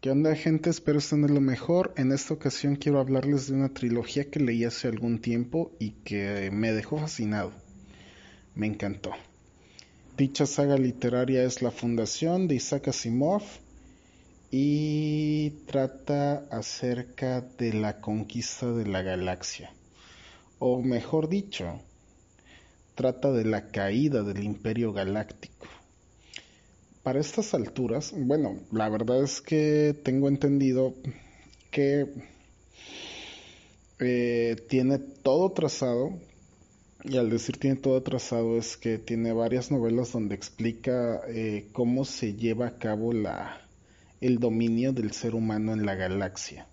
¿Qué onda gente? Espero estén de lo mejor. En esta ocasión quiero hablarles de una trilogía que leí hace algún tiempo y que me dejó fascinado. Me encantó. Dicha saga literaria es La Fundación de Isaac Asimov y trata acerca de la conquista de la galaxia. O mejor dicho, trata de la caída del imperio galáctico para estas alturas, bueno, la verdad es que tengo entendido que eh, tiene todo trazado, y al decir tiene todo trazado es que tiene varias novelas donde explica eh, cómo se lleva a cabo la, el dominio del ser humano en la galaxia.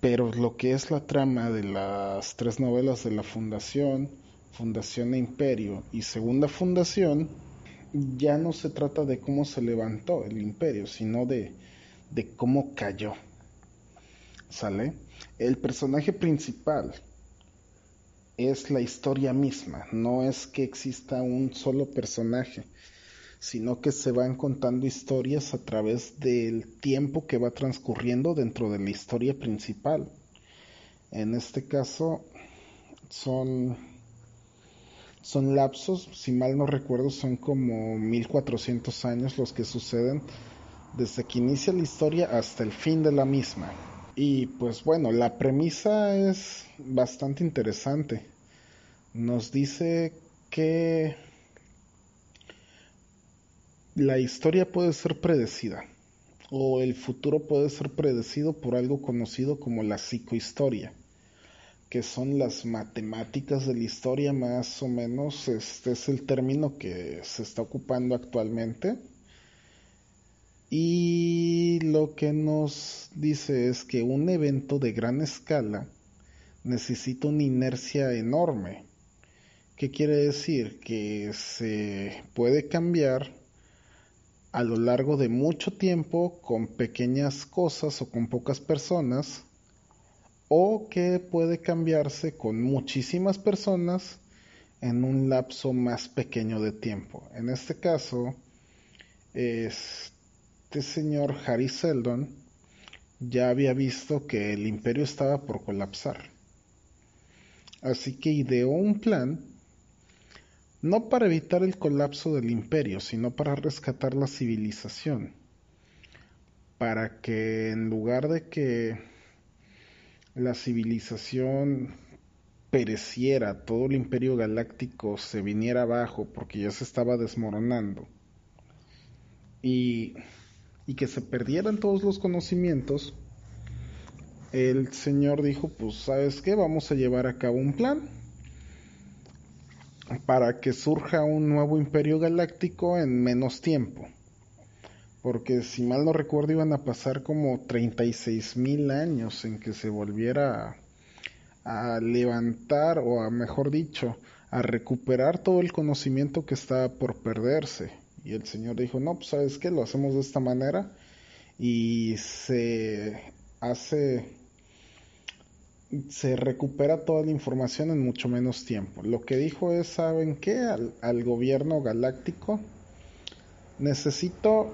pero lo que es la trama de las tres novelas de la Fundación, Fundación e Imperio y Segunda Fundación, ya no se trata de cómo se levantó el imperio, sino de, de cómo cayó. ¿Sale? El personaje principal es la historia misma, no es que exista un solo personaje, sino que se van contando historias a través del tiempo que va transcurriendo dentro de la historia principal. En este caso son son lapsos, si mal no recuerdo, son como 1400 años los que suceden desde que inicia la historia hasta el fin de la misma. Y pues bueno, la premisa es bastante interesante. Nos dice que la historia puede ser predecida o el futuro puede ser predecido por algo conocido como la psicohistoria que son las matemáticas de la historia, más o menos este es el término que se está ocupando actualmente. Y lo que nos dice es que un evento de gran escala necesita una inercia enorme. ¿Qué quiere decir? Que se puede cambiar a lo largo de mucho tiempo con pequeñas cosas o con pocas personas o que puede cambiarse con muchísimas personas en un lapso más pequeño de tiempo. En este caso, este señor Harry Seldon ya había visto que el imperio estaba por colapsar. Así que ideó un plan no para evitar el colapso del imperio, sino para rescatar la civilización. Para que en lugar de que la civilización pereciera, todo el imperio galáctico se viniera abajo porque ya se estaba desmoronando y, y que se perdieran todos los conocimientos, el Señor dijo, pues sabes qué, vamos a llevar a cabo un plan para que surja un nuevo imperio galáctico en menos tiempo porque si mal no recuerdo iban a pasar como 36 mil años en que se volviera a, levantar o a mejor dicho a recuperar todo el conocimiento que estaba por perderse. Y el señor dijo no pues sabes qué lo hacemos de esta manera y se hace se recupera toda la información en mucho menos tiempo. Lo que dijo es saben qué al, al gobierno galáctico necesito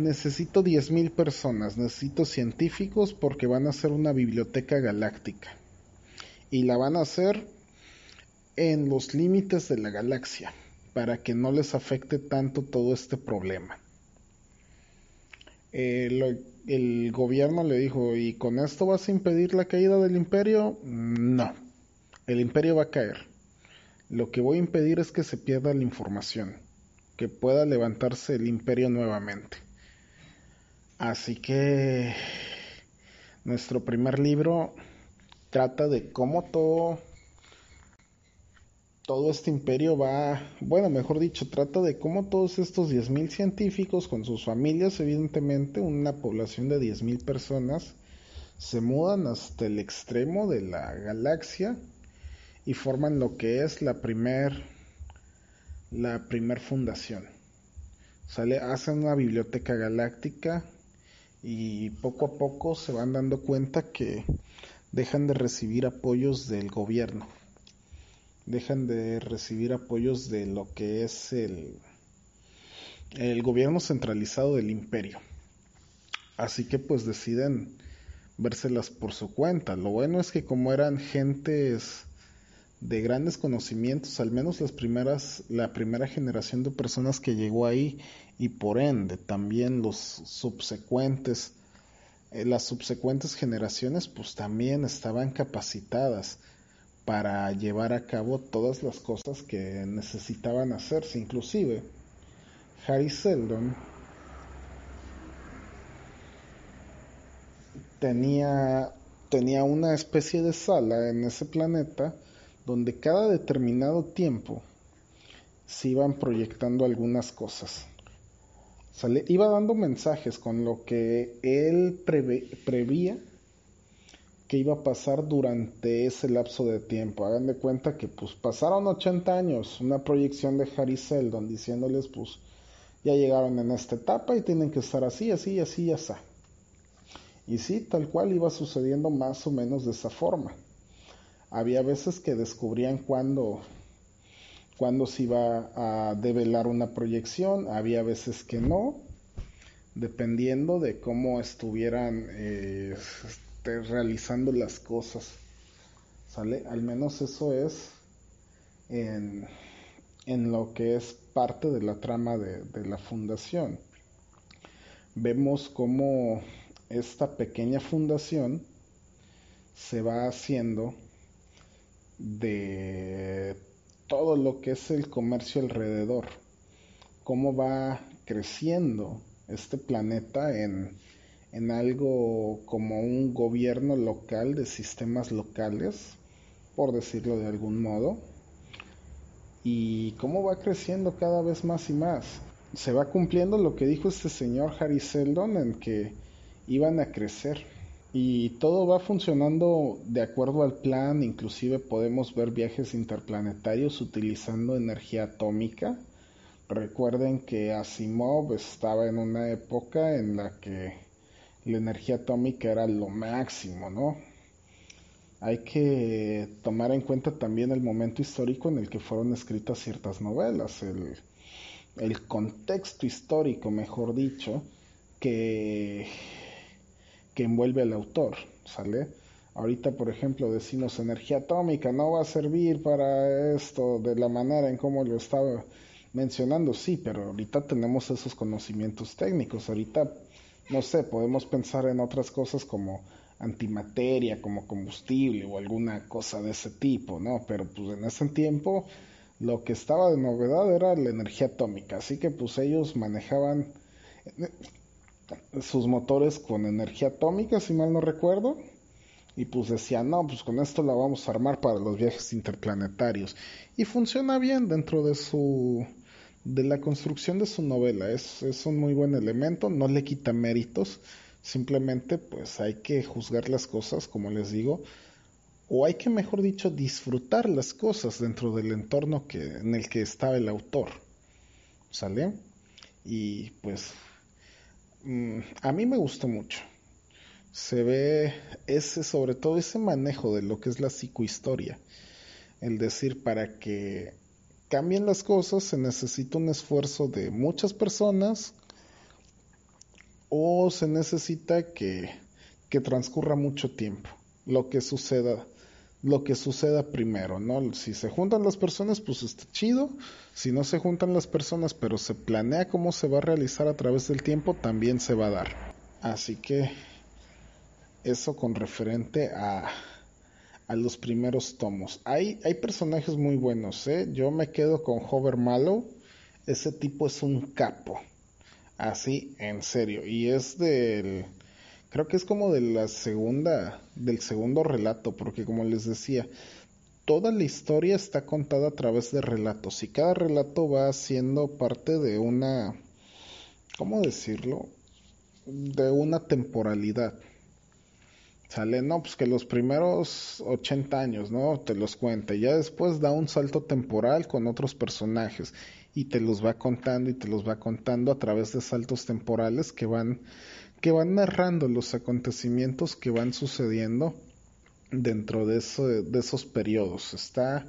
necesito 10.000 personas, necesito científicos porque van a hacer una biblioteca galáctica. Y la van a hacer en los límites de la galaxia, para que no les afecte tanto todo este problema. el gobierno le dijo, ¿y con esto vas a impedir la caída del imperio? No, el imperio va a caer. Lo que voy a impedir es que se pierda la información, que pueda levantarse el imperio nuevamente. Así que nuestro primer libro trata de cómo todo todo este imperio va, bueno, mejor dicho, trata de cómo todos estos 10.000 científicos con sus familias, evidentemente, una población de 10.000 personas, se mudan hasta el extremo de la galaxia y forman lo que es la primer la primer fundación. Hacen una biblioteca galáctica y poco a poco se van dando cuenta que dejan de recibir apoyos del gobierno, dejan de recibir apoyos de lo que es el, el gobierno centralizado del imperio. Así que pues deciden vérselas por su cuenta. Lo bueno es que como eran gentes de grandes conocimientos, al menos las primeras, la primera generación de personas que llegó ahí y por ende también los subsecuentes, eh, las subsecuentes generaciones pues también estaban capacitadas para llevar a cabo todas las cosas que necesitaban hacerse, inclusive Harry Seldon tenía, tenía una especie de sala en ese planeta donde cada determinado tiempo se iban proyectando algunas cosas. iba dando mensajes con lo que él prevía que iba a pasar durante ese lapso de tiempo. Hagan de cuenta que pues pasaron 80 años, una proyección de Harry Seldon diciéndoles pues ya llegaron en esta etapa y tienen que estar así, así, así así. Y sí, tal cual iba sucediendo más o menos de esa forma. Había veces que descubrían cuándo, cuando se iba a develar una proyección, había veces que no, dependiendo de cómo estuvieran eh, este, realizando las cosas. ¿Sale? Al menos eso es en, lo que es parte de la trama de, de la fundación. Vemos cómo esta pequeña fundación se va haciendo de todo lo que es el comercio alrededor, cómo va creciendo este planeta en, en algo como un gobierno local de sistemas locales, por decirlo de algún modo, y cómo va creciendo cada vez más y más. Se va cumpliendo lo que dijo este señor Harry Seldon en que iban a crecer y todo va funcionando de acuerdo al plan, inclusive podemos ver viajes interplanetarios utilizando energía atómica. Recuerden que Asimov estaba en una época en la que la energía atómica era lo máximo, ¿no? Hay que tomar en cuenta también el momento histórico en el que fueron escritas ciertas novelas, el, el contexto histórico, mejor dicho, que que envuelve al autor, ¿sale? Ahorita, por ejemplo, decimos energía atómica no va a servir para esto de la manera en cómo lo estaba mencionando, sí, pero ahorita tenemos esos conocimientos técnicos, ahorita, no sé, podemos pensar en otras cosas como antimateria, como combustible o alguna cosa de ese tipo, ¿no? Pero pues en ese tiempo lo que estaba de novedad era la energía atómica, así que pues ellos manejaban sus motores con energía atómica, si mal no recuerdo. Y pues decía, no, pues con esto la vamos a armar para los viajes interplanetarios. Y funciona bien dentro de su de la construcción de su novela. Es, es un muy buen elemento, no le quita méritos. Simplemente pues hay que juzgar las cosas, como les digo, o hay que, mejor dicho, disfrutar las cosas dentro del entorno que, en el que estaba el autor. ¿Sale? Y pues a mí me gustó mucho. Se ve ese, sobre todo ese manejo de lo que es la psicohistoria. El decir, para que cambien las cosas se necesita un esfuerzo de muchas personas o se necesita que transcurra mucho tiempo. Lo que suceda lo que suceda primero, ¿no? Si se juntan las personas, pues está chido. Si no se juntan las personas, pero se planea cómo se va a realizar a través del tiempo, también se va a dar. Así que eso con referente a, a los primeros tomos. Hay, hay personajes muy buenos, ¿eh? Yo me quedo con Hover Mallow. Ese tipo es un capo. Así, en serio. Y es del creo que es como de la segunda, del segundo relato, porque como les decía, toda la historia está contada a través de relatos y cada relato va siendo parte de una, ¿cómo decirlo? De una temporalidad. Sale, no, pues que los primeros 80 años, ¿no? Te los cuenta. Y ya después da un salto temporal con otros personajes. Y te los va contando y te los va contando a través de saltos temporales que van, que van narrando los acontecimientos que van sucediendo dentro de, de esos periodos. Está,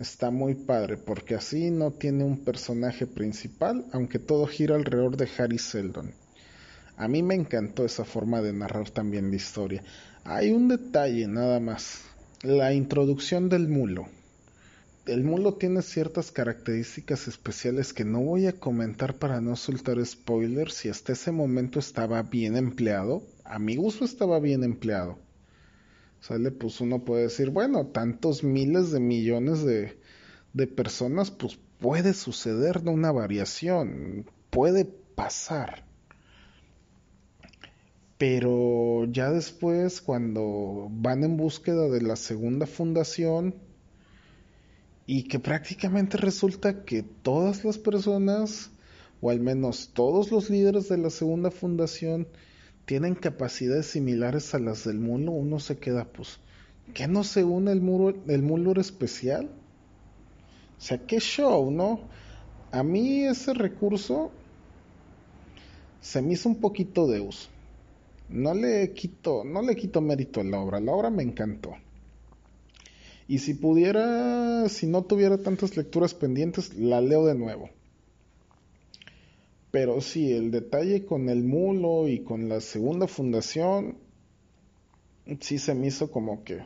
está muy padre porque así no tiene un personaje principal, aunque todo gira alrededor de Harry Seldon. A mí me encantó esa forma de narrar también la historia. Hay un detalle nada más. La introducción del mulo. El mulo tiene ciertas características especiales que no voy a comentar para no soltar spoilers si hasta ese momento estaba bien empleado. A mi gusto estaba bien empleado. Sale, pues uno puede decir, bueno, tantos miles de millones de, de personas, pues puede suceder de una variación, puede pasar. Pero ya después, cuando van en búsqueda de la segunda fundación, y que prácticamente resulta que todas las personas, o al menos todos los líderes de la segunda fundación, tienen capacidades similares a las del mulo, uno se queda, pues, ¿qué no se une el, muro, el mulo especial? O sea, qué show, ¿no? A mí ese recurso se me hizo un poquito de uso. No le quito, no le quito mérito a la obra, la obra me encantó. Y si pudiera, si no tuviera tantas lecturas pendientes, la leo de nuevo. Pero sí, el detalle con el mulo y con la segunda fundación, sí se me hizo como que,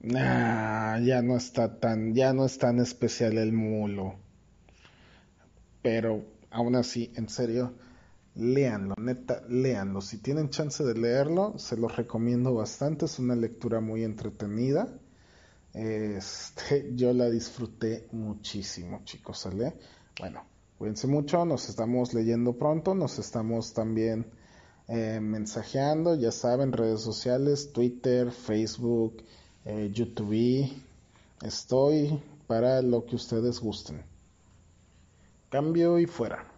ya no está tan, ya no es tan especial el mulo. Pero aún así, en serio, léanlo, neta, léanlo. Si tienen chance de leerlo, se los recomiendo bastante. Es una lectura muy entretenida. Este, yo la disfruté muchísimo, chicos. ¿sale? Bueno, cuídense mucho. Nos estamos leyendo pronto. Nos estamos también eh, mensajeando. Ya saben, redes sociales: Twitter, Facebook, eh, YouTube. Estoy para lo que ustedes gusten. Cambio y fuera.